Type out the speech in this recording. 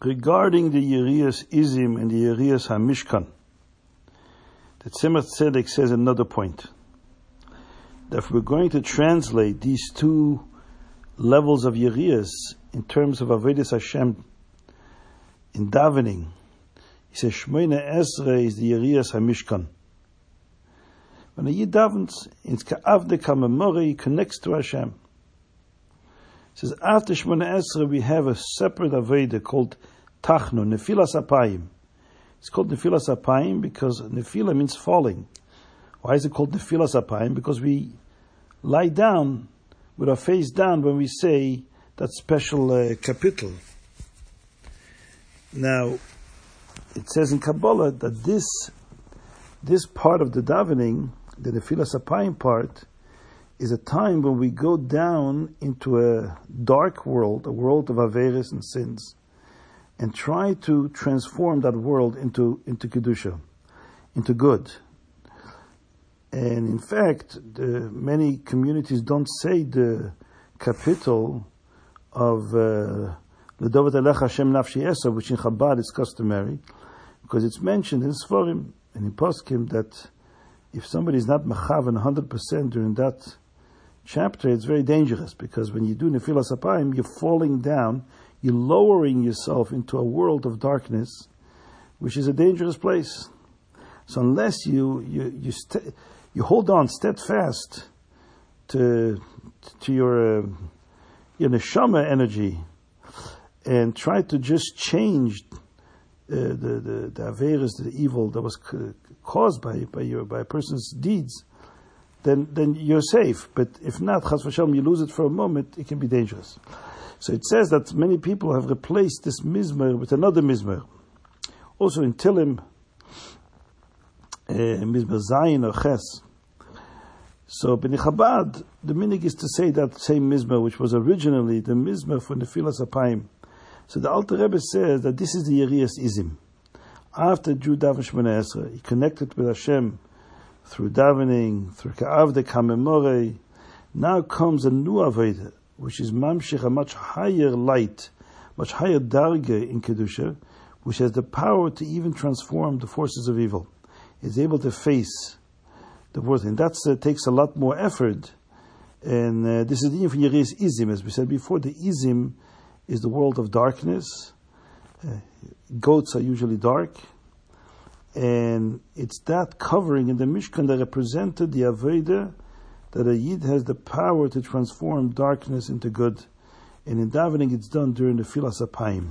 regarding the Yerias Izim and the Yerias Hamishkan, the Tzemach Tzedek says another point. That if we're going to translate these two levels of Yerias in terms of Avedis Hashem in davening, he says Shmoyne Esre is the Yerias Hamishkan. When a Yid davens, it's Ka'avde Kamemore, connects to Hashem. He says, after Shemona Esra, we have a separate Aveda called Tachno, Nefilas Apayim. It's called Nefilas Apayim because Nefila means falling. Why is it called Nefilas Apayim? Because we lie down with our face down when we say that special uh, kapitel. Now, it says in Kabbalah that this this part of the davening, the Nefilas Apayim part, is a time when we go down into a dark world, a world of Averis and sins, and try to transform that world into, into Kedusha, into good. And in fact, the, many communities don't say the kapitel of uh, Ledovat Elech Hashem Nafshi Esa, which in Chabad is customary, because it's mentioned in Sforim and in Poskim that if somebody is not Mechavan 100% during that chapter, it's very dangerous because when you do Nefilas Apayim, you're falling down, you're lowering yourself into a world of darkness, which is a dangerous place. So unless you you you, st- you hold on steadfast to to your uh, your neshama energy and try to just change uh, the the the averis, the evil that was c- caused by by your by a person's deeds, then, then you're safe. But if not, chas you lose it for a moment, it can be dangerous. So it says that many people have replaced this mizmer with another mizmer. Also in Tilim, uh, mizmer Zayin or Ches. So in Chabad, the minig is to say that same mizmer, which was originally the mizmer for Nefilas Apayim. So the Alter Rebbe says that this is the Yerias Izim. After Judah Shemona Esra, he connected with Hashem through davening, through ka'avde kamemore, now comes a new Aveda, which is mamshich, a much higher light, much higher darge in Kedusha, which has the power to even transform the forces of evil. Is able to face the world, and that uh, takes a lot more effort. And uh, this is the for Yeris Izim, as we said before. The Izim is the world of darkness. Uh, goats are usually dark and it's that covering in the Mishkan that represented the Aveda that a Yid has the power to transform darkness into good. And in davening, it's done during the Filas Apayim.